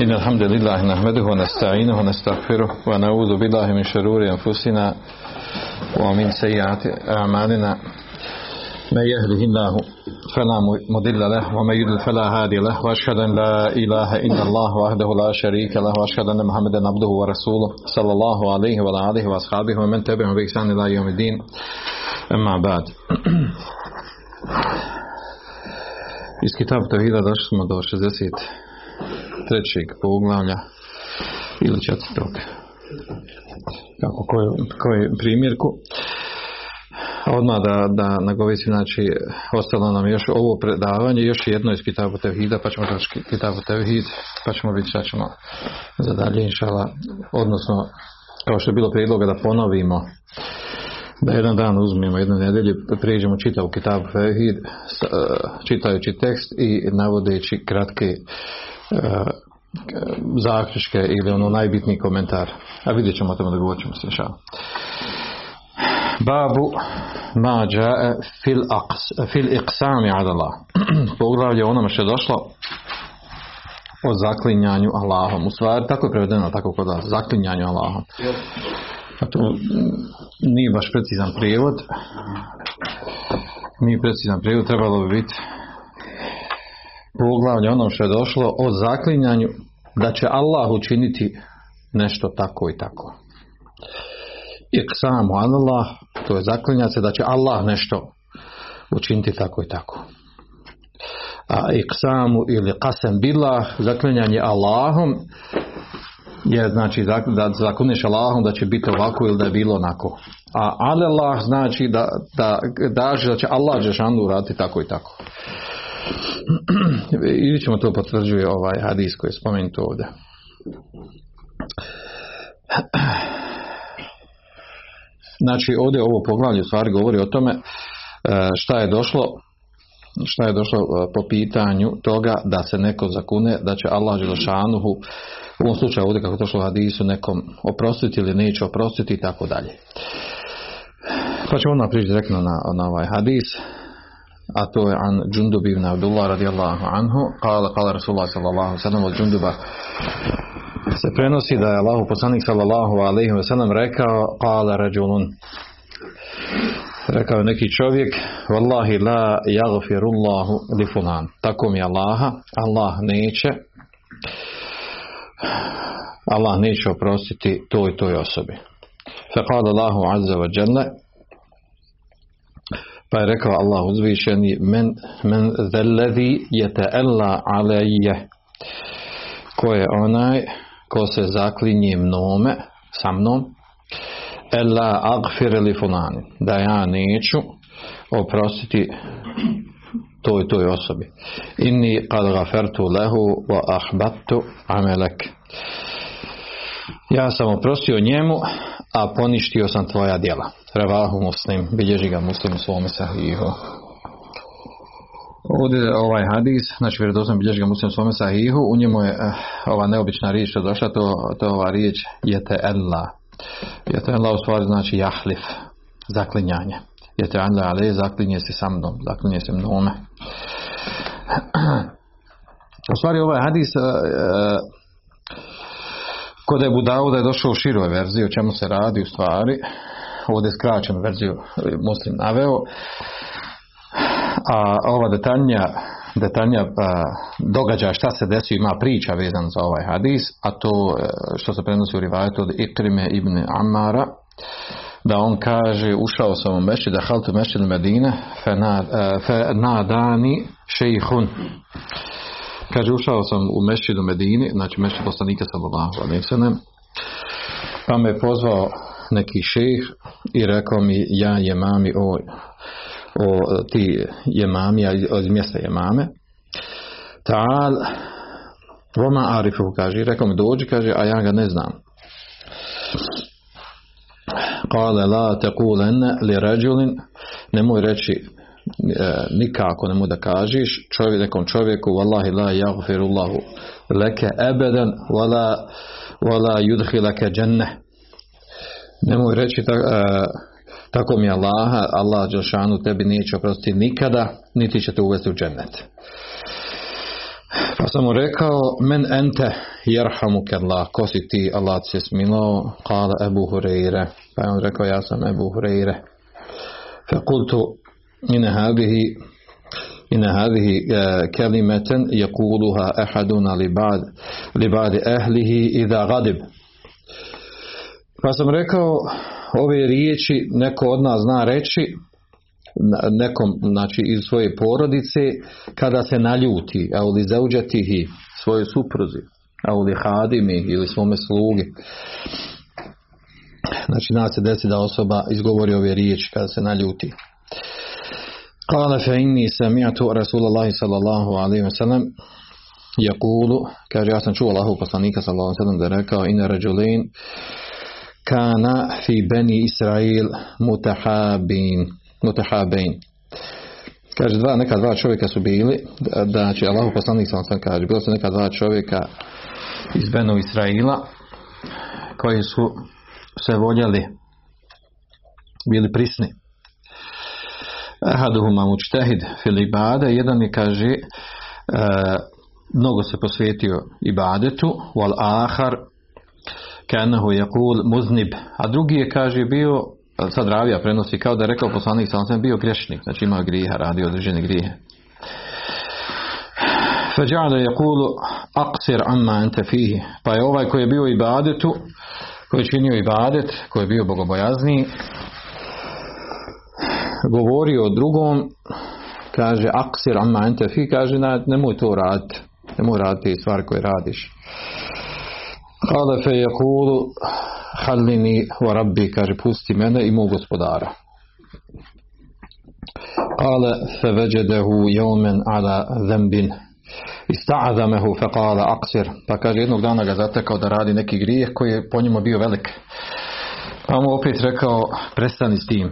إن الحمد لله نحمده ونستعينه ونستغفره ونعوذ بالله من شرور أنفسنا ومن سيئات أعمالنا. من يهده الله فلا مضل له ومن يضلل فلا هادي له واشهد ان لا اله الا الله وحده لا شريك له واشهد ان محمدا عبده ورسوله صلى الله عليه وعلى اله واصحابه ومن تبعهم باحسان الى يوم الدين اما بعد Iz Kitab Tevhida došli smo do 63. poglavlja ili četvrtog. Kako koji primjerku odmah da, da nagovisim znači ostalo nam još ovo predavanje još jedno iz Kitabu Tevhida pa ćemo zaći Kitabu Tevhid pa ćemo vidjeti šta ćemo za dalje inšala odnosno kao što je bilo prijedloga da ponovimo da jedan dan uzmemo jednu nedjelju, prijeđemo čitavu Kitab Tevhid čitajući tekst i navodeći kratke zaključke ili ono najbitniji komentar. A vidjet ćemo o tome da govorit ćemo se Babu mađa fil, aqs, fil iqsami ala Allah. Poglavlje onome što je došlo o zaklinjanju Allahom. U stvari, tako je prevedeno, tako kod vas, zaklinjanju Allahom. A to nije baš precizan prijevod. Nije precizan prijevod, trebalo bi biti poglavlje ono što je došlo o zaklinjanju da će Allah učiniti nešto tako i tako. I samo Allah, to je zaklinjati se da će Allah nešto učiniti tako i tako. A iksamu ili kasem billah, zaklinjanje Allahom, je znači da zaklinješ Allahom da će biti ovako ili da je bilo onako. A Allah znači da, da, da, da će Allah Žešanu raditi tako i tako. I ćemo to potvrđuje ovaj hadis koji je spomenut ovdje. Znači ovdje ovo poglavlje stvari govori o tome šta je došlo šta je došlo po pitanju toga da se neko zakune da će Allah Želešanuhu u ovom slučaju ovdje kako je došlo u hadisu nekom oprostiti ili neće oprostiti i tako dalje. Pa ćemo odmah prići direktno na, na ovaj hadis a to je an Džundub ibn Abdullah radijallahu anhu kala kala Rasulullah sallallahu sallam od Džunduba se prenosi da je Allahu poslanik sallallahu alaihi wa sallam rekao kala rađulun rekao neki čovjek wallahi la jagfirullahu li fulan. Tako mi Allaha Allah neće Allah neće oprostiti toj toj osobi. Kala Allahu azza wa jalla pa je rekao Allah uzvišeni men, men zellezi je te'ella alejje ko je onaj ko se zaklinje mnome sa mnom ella agfir li fulani da ja neću oprostiti toj toj osobi. Inni kad gafertu lehu wa ahbattu amelek ja sam oprostio njemu a poništio sam tvoja djela. Ravahu muslim, bilježi ga muslim u svome sahihu. Ovdje ovaj hadis, znači vjerodostojno bilježi ga muslim svome sahihu, u njemu je eh, ova neobična riječ što došla, to, to ova riječ jete ella. Jete ella u stvari znači jahlif, zaklinjanje. Jete ella ale, zaklinje se sa mnom, zaklinje se mnome. U stvari ovaj hadis eh, eh, kod je Budau da je došao u široj verziji o čemu se radi u stvari ovdje skraćenu verziju muslim naveo a ova detaljnija detaljnija događaja šta se desio ima priča vezan za ovaj hadis a to što se prenosi u rivajetu od Ikrime ibn Amara da on kaže ušao sam u mešćid da haltu mešćid Medine fe nadani šejhun. Kaže ušao sam u mešćidu Medini znači mešćid poslanika sallallahu alaihi pa me pozvao neki šejh i rekao mi ja je mami o, o ti je mami od mjesta je mame tal Voma Arifu kaže, rekao mi dođi, kaže, a ja ga ne znam. Kale la tekulenne li ređulin, nemoj reći e, nikako nemoj da kažeš čovjek, nekom čovjeku wallahi la jagfirullahu leke ebeden wala, wala yudhilake dženne Nemoj reći ta, e, tako mi Allaha, Allah Đelšanu tebi neće oprostiti nikada, niti će te uvesti u džennet. Pa sam mu rekao, men ente jerhamu Allah, ko si ti, Allah se smilo, kala Ebu Hureyre. Pa je on rekao, ja sam Ebu Hureyre. Fe kultu, ine hadihi, kelimeten jakuluha ehaduna li bad, li badi ehlihi idha gadib. Pa sam rekao, ove riječi neko od nas zna reći nekom znači iz svoje porodice kada se naljuti a li zauđatihi svoje supruzi a hadimi ili svome slugi. Znači nas se desi da osoba izgovori ove riječi kada se naljuti. Kale fe inni sami'tu Rasulallahi sallallahu alaihi wa sallam jakulu, kaže ja sam čuo Allahu poslanika sallallahu alaihi wa sallam da rekao ina rađulin kana fi beni Israil mutahabin mutahabein. Kaže, dva, neka dva čovjeka su bili, da, će Allahu poslanik sam sam kaže, bilo su neka dva čovjeka iz Benu Israila koji su se voljeli, bili prisni. Ahaduhuma mučtehid fil ibade, jedan je kaže, e, mnogo se posvetio ibadetu, wal ahar kanahu yaqul muznib, a drugi je kaže bio sad ravija prenosi kao da je rekao poslanik sam sam bio grešnik, znači imao grijeha, radio određene grijehe. Feđa'ala je kulu aksir amma ente fihi. Pa je ovaj koji je bio ibadetu, koji je činio ibadet, koji je bio bogobojazniji, govorio o drugom, kaže aksir amma ente fihi, kaže nemoj to raditi, nemoj raditi stvari koje radiš. Kale fe je kulu halini wa rabbi, kaže pusti mene i mog gospodara. Kale fe veđedehu jomen ala zembin ista'azamehu fe kale aksir. Pa kaže jednog dana ga zatekao da radi neki grijeh koji je po njemu bio velik. Pa mu opet rekao prestani s tim.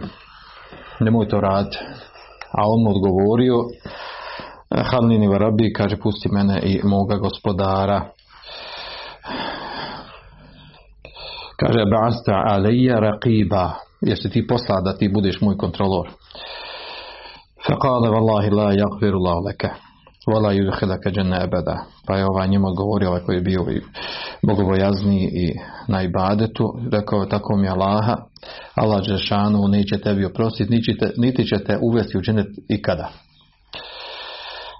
Nemoj to raditi. A on mu odgovorio halini wa rabbi, kaže pusti mene i moga gospodara. Kaže, ba'asta alejja raqiba. Jesi ti posla da ti budeš moj kontrolor. Faqala wallahi la yaghfiru Allah laka. Wala yudkhilaka janna abada. Pa je ovaj njemu odgovorio, ovaj koji je bio i bogobojazni i na ibadetu, rekao je tako mi Allaha, Allah Đešanu neće tebi oprostiti, niti, niti će te uvesti u dženet ikada.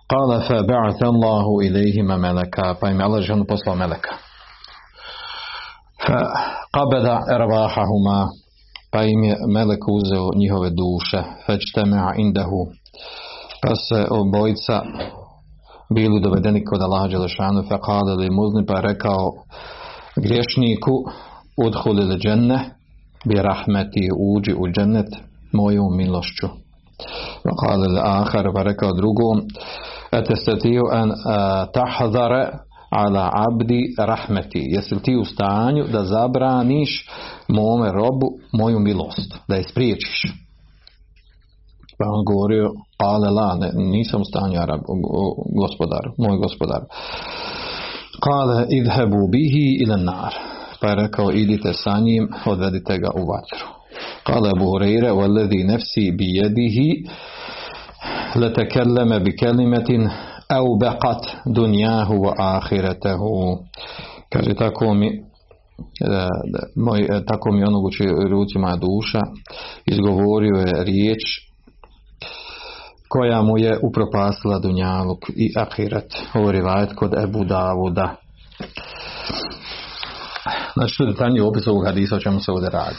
Fa ba'atha Allahu ilihima meleka, pa im Allah Đešanu poslao meleka. Qabeda ervahahuma pa im je melek uzeo njihove duše. Fećtemea indahu. Pa se obojica bili dovedeni kod Allaha Đelešanu faqale li muzni pa rekao griješniku udhuli li dženne bi rahmeti uđi u džennet mojom milošću. Ahar pa rekao drugom etestatiju an tahdare ala abdi rahmeti. Jesi li ti u stanju da zabraniš mome robu moju milost, da je spriječiš? Pa on govorio, ale la, ne, nisam u stanju, Arab, gospodar, moj gospodar. Kale idhebu bihi ili nar. Pa je rekao, idite sa njim, odvedite ga u vatru. Kale Abu Hureyre, nefsi bi jedihi, letekelleme bi kelimetin aubeqat dunjahu wa ahiretehu. Kaže, tako mi moj, tako mi onog u ruci moja duša izgovorio je riječ koja mu je upropastila dunjaluk i ahiret. Ovo je kod Ebu Davuda. Znači, to je detaljniji opis ovog hadisa o čemu se ovdje radi.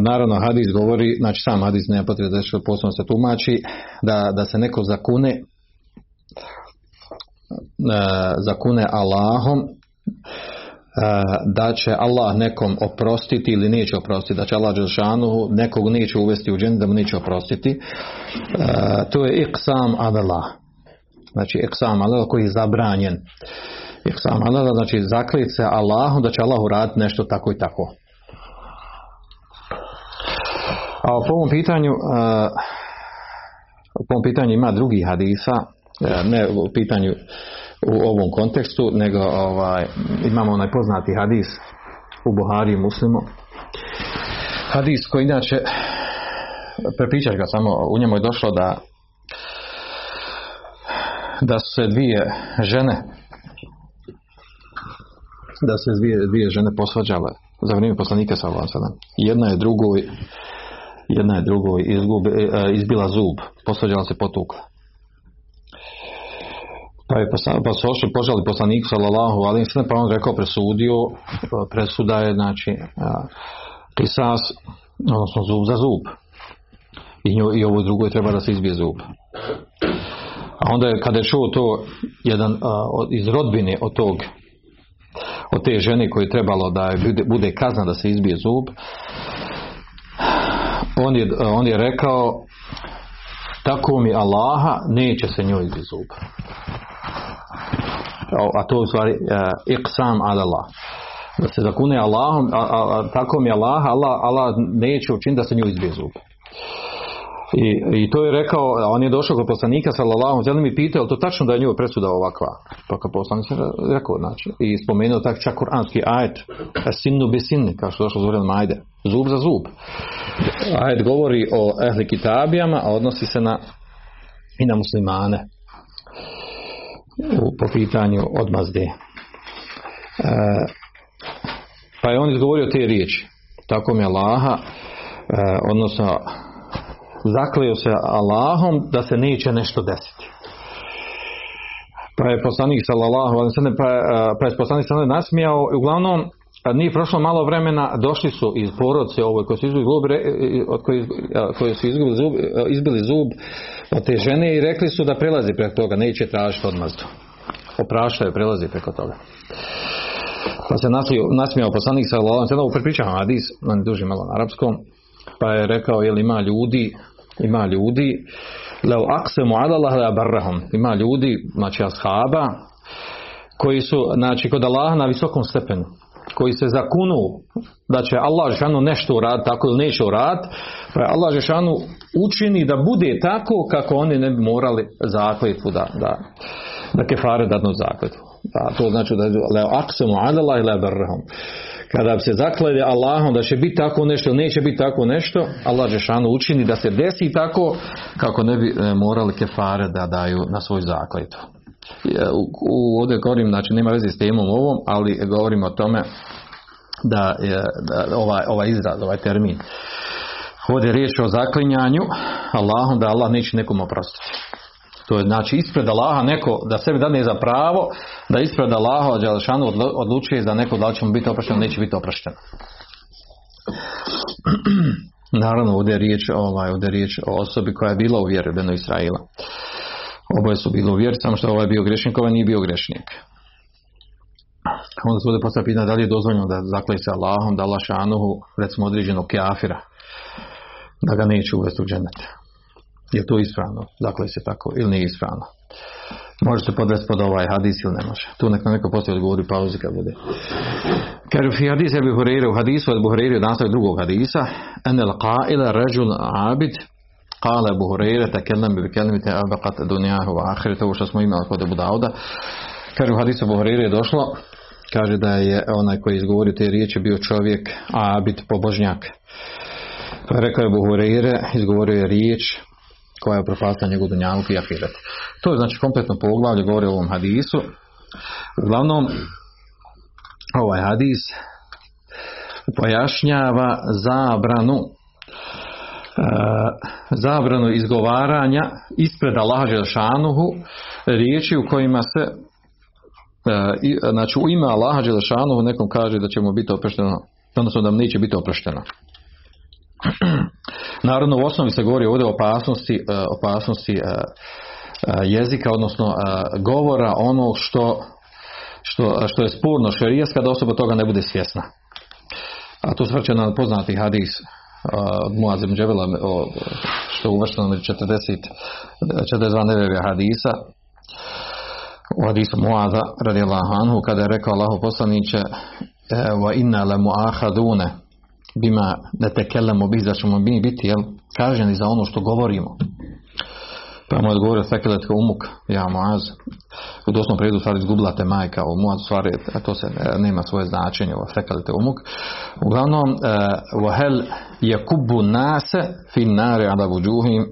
Naravno, hadis govori, znači sam hadis nema potrebe da što posebno se tumači, da, da se neko zakune zakune Allahom da će Allah nekom oprostiti ili neće oprostiti, da će Allah Đelšanu nekog neće uvesti u džen, da mu neće oprostiti. To je iksam adala. Znači iksam adala koji je zabranjen. Iksam adala znači zaklit se Allahom da će Allah uraditi nešto tako i tako. A po ovom pitanju po ovom pitanju ima drugi hadisa ne u pitanju u ovom kontekstu, nego ovaj, imamo onaj poznati hadis u Buhari i Muslimu. Hadis koji inače prepričaš ga samo, u njemu je došlo da da su se dvije žene da se dvije, dvije žene posvađale za vrijeme poslanika sa Jedna je drugoj jedna je drugoj izgube, e, izbila zub, posvađala se potukla. Pa je pa su ošli požali poslanik sallallahu alaihi sallam, pa on rekao presudio, presuda je znači kisas, odnosno zub za zub. I, nju, i ovo drugo je treba da se izbije zub. A onda je kada je čuo to jedan iz rodbine od tog od te žene koje je trebalo da bude, bude kazna da se izbije zub on je, on je rekao tako mi Allaha neće se njoj izbiti zub. A to u stvari uh, iqsam ala Allah. Da se zakune Allahom a, a, a, tako mi Allah Allah, Allah neće učiniti da se njoj izbije zub. I, I to je rekao, on je došao kod poslanika sallallahu alejhi i pitao, to tačno da je njoj presuda ovakva. Pa kao poslanik rekao, znači, i spomenuo tak čak kuranski ajet, sinu bi kao što došlo zvrel majde, zub za zub. Ajet govori o ehli kitabijama, a odnosi se na i na muslimane u, po pitanju odmazde. E, pa je on izgovorio te riječi. Tako mi Allaha, e, odnosno zakleo se Allahom da se neće nešto desiti. Pa je poslanik sallallahu alejhi pa, pa je poslanik sallallahu nasmijao i uglavnom nije prošlo malo vremena, došli su iz porodce ovoj koji su izbili zub, od koji, koji su izbili zub, izbili zub od te žene i rekli su da prelazi preko toga, neće tražiti odmazdu. Opraštaju, prelazi preko toga. Pa se nasmijao poslanik alejhi ve sellem, prepričavam hadis, on duži malo na arapskom, pa je rekao jel ima ljudi ima ljudi leo aksemu Allah la barrahum ima ljudi znači ashaba koji su znači kod Allaha na visokom stepenu koji se zakunu da će Allah Žešanu nešto uraditi tako ili neće uraditi pa Allah Žešanu učini da bude tako kako oni ne bi morali zakletvu da, da, da kefare dadnu zakletvu da, to znači da leo aksemu Allah la barrahum kada se zaklede Allahom da će biti tako nešto neće biti tako nešto, Allah Žešanu učini da se desi tako kako ne bi e, morali kefare da daju na svoj zakletu. U, ovdje govorim, znači nema veze s temom ovom, ali govorim o tome da, je, da ovaj, ovaj izraz, ovaj termin. Ovdje je riječ o zaklinjanju Allahom da Allah neće nekom oprostiti. To je znači ispred Allaha neko da sebi dane za pravo da ispred Allaha Đalšanu odlučuje da neko da li će mu biti oprošteno neće biti oprošteno. Naravno ovdje je riječ, ovaj, ovdje je riječ o osobi koja je bila u vjeri Israila. Oboje su bili u vjeri, samo što ovaj bio grešnik, ovaj nije bio grešnik. Onda se ovdje postavlja pitanje da li je dozvoljeno da zakleje se Allahom, da Allah šanuhu, recimo određenog kafira, da ga neće uvesti u dženet. Je to ispravno? Dakle se tako ili nije ispravno? Može se podvesti pod ovaj hadis ili ne može. Tu nek neko poslije odgovori pauzi kad bude. Kaže fi hadis Ebu Hureyre u hadisu od Hureyre nastavak drugog hadisa en el qaila ređul abid Kale Ebu Hureyre tekelem bi kelimite abakat dunjahu wa ahiret ovo što smo imali kod Ebu Dauda. Kaže u hadisu Ebu Hureyre je došlo kaže da je onaj koji izgovorio te riječi bio čovjek abid pobožnjak. Pa rekao je Ebu Hureyre izgovorio je riječ koja je propastila njegov dunjaluk i ahiret. To je znači kompletno poglavlje govori o ovom hadisu. Uglavnom, ovaj hadis pojašnjava zabranu e, zabranu izgovaranja ispred Allaha Želešanuhu riječi u kojima se e, znači u ime Allaha Želešanuhu nekom kaže da će mu biti oprošteno odnosno da mu neće biti oprošteno Naravno, u osnovi se govori ovdje o opasnosti, e, opasnosti jezika, odnosno govora ono što, što, što je spurno šerijaska da osoba toga ne bude svjesna. A to svrće na poznati hadis od Muazim Džebela što je uvršteno među 40 42 nevevija hadisa u hadisu Muaza radijallahu anhu kada je rekao Allahu poslaniće wa inna la muahadune bima ne tekelemo bi da ćemo mi biti jel, kaženi za ono što govorimo. Pa mu je odgovorio Fekelet umuk, ja Muaz. U doslovnom prijedu stvari izgubila te majka, u Muaz stvari, to se e, nema svoje značenje, u Fekelet umuk. Uglavnom, vahel je kubu nase fin nare ala vuđuhim,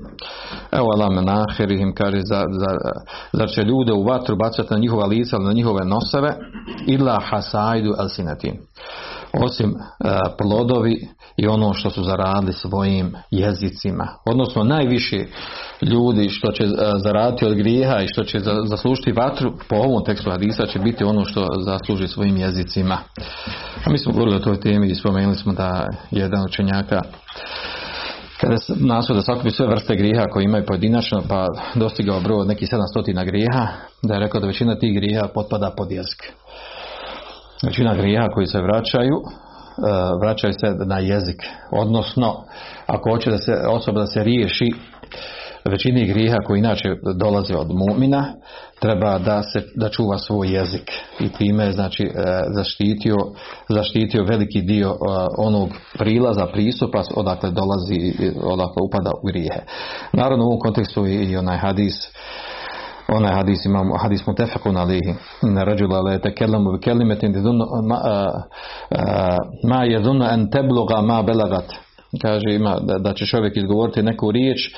evo ala menahirihim, kaže, za, za, zar će ljude u vatru bacati na njihova lica, na njihove noseve, ila hasaidu al sinatin osim e, plodovi i ono što su zaradili svojim jezicima. Odnosno najviše ljudi što će e, zaraditi od grijeha i što će zaslužiti vatru po ovom tekstu hadisa će biti ono što zasluži svojim jezicima. A mi smo govorili o toj temi i spomenuli smo da jedan učenjaka kada nastoji da sakupi sve vrste grijeha koje imaju pojedinačno, pa dostigao broj od nekih 700 grijeha, da je rekao da većina tih grijeha potpada pod jezik većina grijeha koji se vraćaju e, vraćaju se na jezik. Odnosno ako hoće da se osoba da se riješi većini grijeha koji inače dolaze od mumina treba da se da čuva svoj jezik. I time znači e, zaštitio, zaštitio veliki dio e, onog prilaza pristupa odakle dolazi odakle upada u grijehe. Naravno u ovom kontekstu i onaj hadis onaj hadis imamo hadis mutefakun alihi na rađula le tekelamu bi kelimetin ma, ma jedunu en tebluga ma belagat kaže ima da, da će čovjek izgovoriti neku riječ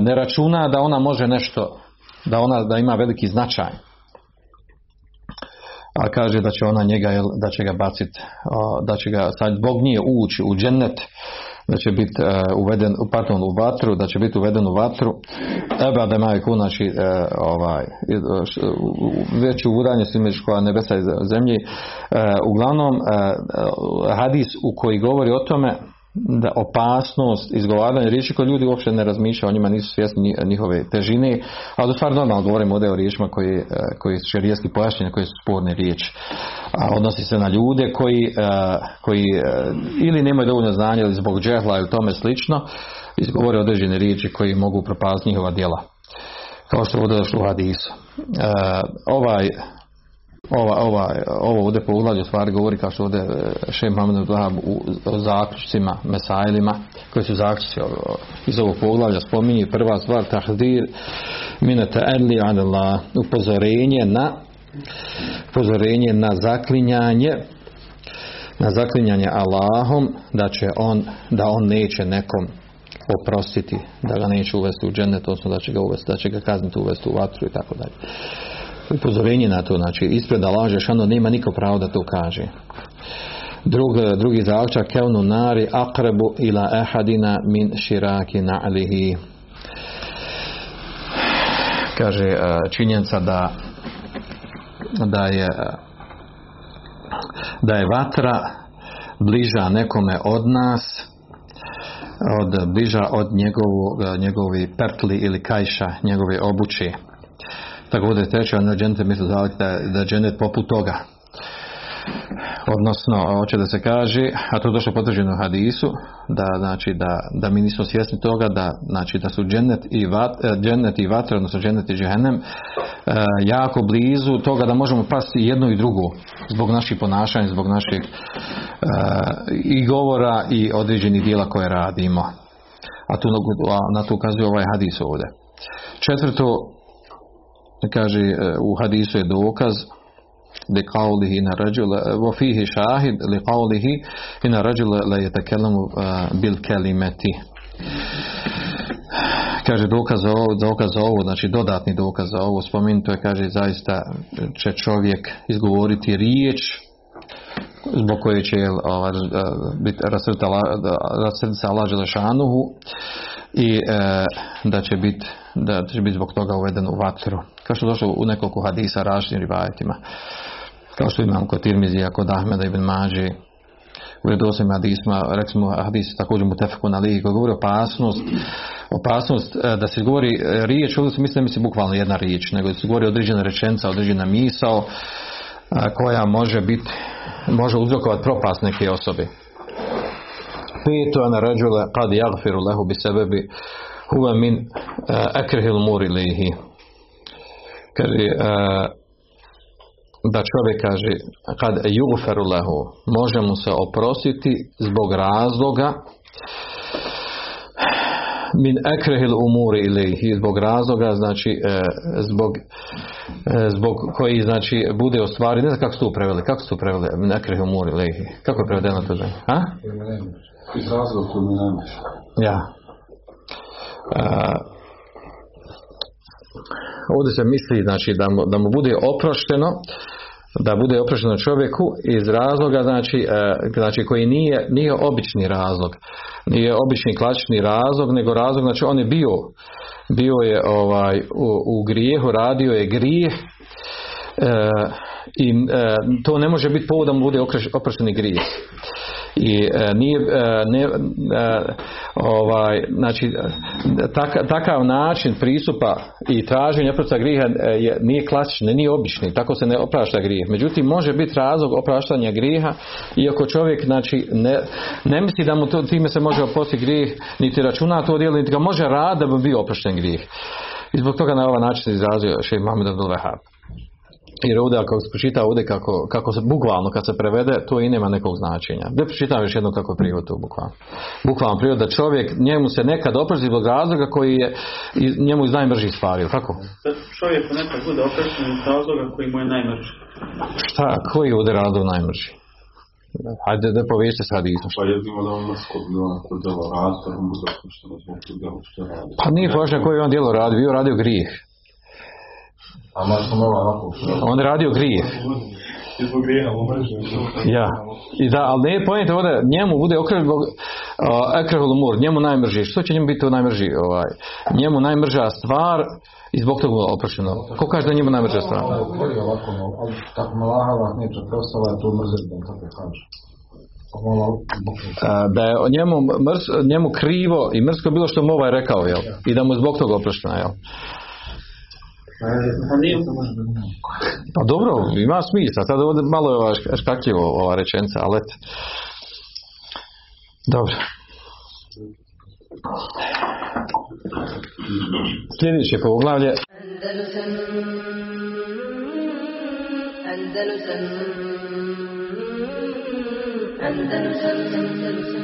ne računa da ona može nešto da ona da ima veliki značaj. A kaže da će ona njega da će ga baciti da će ga sad zbog nije ući u džennet da će biti uh, uveden, pardon, u vatru, da će biti uveden u vatru. Eba da majku, znači, uh, ovaj, već u među koja nebesa i zemlji. Uh, uglavnom, hadis u koji govori o tome da opasnost izgovaranja riječi koje ljudi uopće ne razmišljaju, o njima nisu svjesni njihove težine, ali u stvari normalno govorimo ovdje o riječima koji, e, koji su šerijetski pojašnjene, koje su sporne riječi. A odnosi se na ljude koji, e, koji e, ili nemaju dovoljno znanja ili zbog džehla ili tome slično, izgovore određene riječi koji mogu propasti njihova djela. Kao što je u hadisu. Ovaj ova, ova, ovo ovdje po uglavlju stvari govori kao što ovdje e, Šem Mohamed u, zaključcima, mesailima, koji su zaključci iz ovog poglavlja spominje prva stvar tahdir minete edli adela upozorenje na upozorenje na zaklinjanje na zaklinjanje Allahom da će on da on neće nekom oprostiti da ga neće uvesti u džennet odnosno da će ga uvesti, da će ga kazniti uvesti u vatru i tako dalje upozorenje na to, znači ispred da laže šano nema niko pravo da to kaže. Drug, drugi zaključak kevnu nari akrebu ila ehadina min širaki na'lihi kaže e, činjenica da da je da je vatra bliža nekome od nas od bliža od njegovu, njegovi pertli ili kajša njegove obuće tako bude treća na dženete misli da, da je dženet poput toga. Odnosno, hoće da se kaže, a to je došlo potvrđeno hadisu, da, znači, da, da mi nismo svjesni toga da, znači, da su dženet i, vat, e, dženet i vatra, odnosno dženet i e, jako blizu toga da možemo pasti jedno i drugo zbog naših ponašanja, zbog naših e, i govora i određenih dijela koje radimo. A tu na to ukazuje ovaj hadis ovdje. Četvrto, kaže e, u hadisu je dokaz li qawlihi na rajul wa fihi shahid li qawlihi ina rajul la yatakallamu e, bil kalimati kaže dokaz za ovo, dokaz za ovo, znači dodatni dokaz za ovo, spomenuto je, kaže, zaista će čovjek izgovoriti riječ zbog koje će ovaj, biti rasrdica Allah Želešanuhu i e, da će biti da će biti zbog toga uveden u vatru. Kao što je došlo u nekoliko hadisa različitim rivajetima. Kao što imam kod Tirmizija, kod Ahmeda ibn Mađi, u redosim hadisma, recimo hadis također mu tefeku na koji govori opasnost, opasnost e, da se govori e, riječ, ovdje se mislim da bukvalno jedna riječ, nego se govori određena rečenca, određena misao, koja može biti, može uzrokovati propast neke osobe. Peto ana rajula qad yaghfiru lahu bi sebebi huwa min akrihil muri Kaže, da čovjek kaže kad yughfaru lahu može mu se oprostiti zbog razloga min ekrehil umuri ili zbog razloga znači e, zbog e, zbog koji znači bude ostvari ne znam kako su to preveli kako su to preveli min ekrehil umuri ili kako je prevedeno to znači a Iz razloga koji mi nemaš. ja A, ovdje se misli znači da mu, da mu bude oprošteno da bude oprošteno čovjeku iz razloga znači, e, znači koji nije, nije obični razlog. Nije obični klasični razlog nego razlog znači on je bio bio je ovaj u, u grijehu radio je grijeh e, i e, to ne može biti povod da mu bude oprošteni grijeh i e, nije e, ne, e, ovaj znači taka- takav način pristupa i traženja oprosta grijeha e, je, nije klasični, nije obični, tako se ne oprašta grijeh. Međutim, može biti razlog opraštanja grijeha iako čovjek znači ne, ne misli da mu to, time se može oprostiti grijeh, niti računa to djelo, niti ga može rad da bi bio oprošten grijeh. I zbog toga na ovaj način se izrazio še Mohamed Abdul. Jer ovdje ako se pročita ovdje kako, kako se bukvalno kad se prevede, to i nema nekog značenja. Da pročitam još jednom kako je prijevod to bukvalno. Bukvalno prijevod da čovjek njemu se nekad oprosti zbog razloga koji je iz- njemu iz najmržih stvari? Da čovjeku nekad bude oprošten iz razloga koji mu je najmrži. Šta, koji je ovdje razlog najmrži? Hajde da povešte sad iznos. Pa jedino da on mrsko bilo neko djelo radi, da on bude zbog tog djela što radi. Pa nije važno koji je on djelo radio, bio radio grijeh. A možda malo ovako što On radio grijeh. Ja. I da, ali ne pojente ovdje, njemu bude okrenut zbog umur, njemu najmrži. Što će njemu biti to najmrži? Ovaj? Njemu najmrža stvar i zbog toga mu oprošteno. Ko kaže da je njemu najmrža stvar? Mrzit da tako kaže. Malo, A, da je o njemu, mrs, njemu krivo i mrsko bilo što mu ovaj rekao, jel? I da mu zbog toga oprošteno, jel? Pa dobro, ima smisla. Sad ovdje malo je škakljivo ova rečenica, ali eto. Dobro. Sljedeće poglavlje Andalusam Andalusam Andalusam Andalusam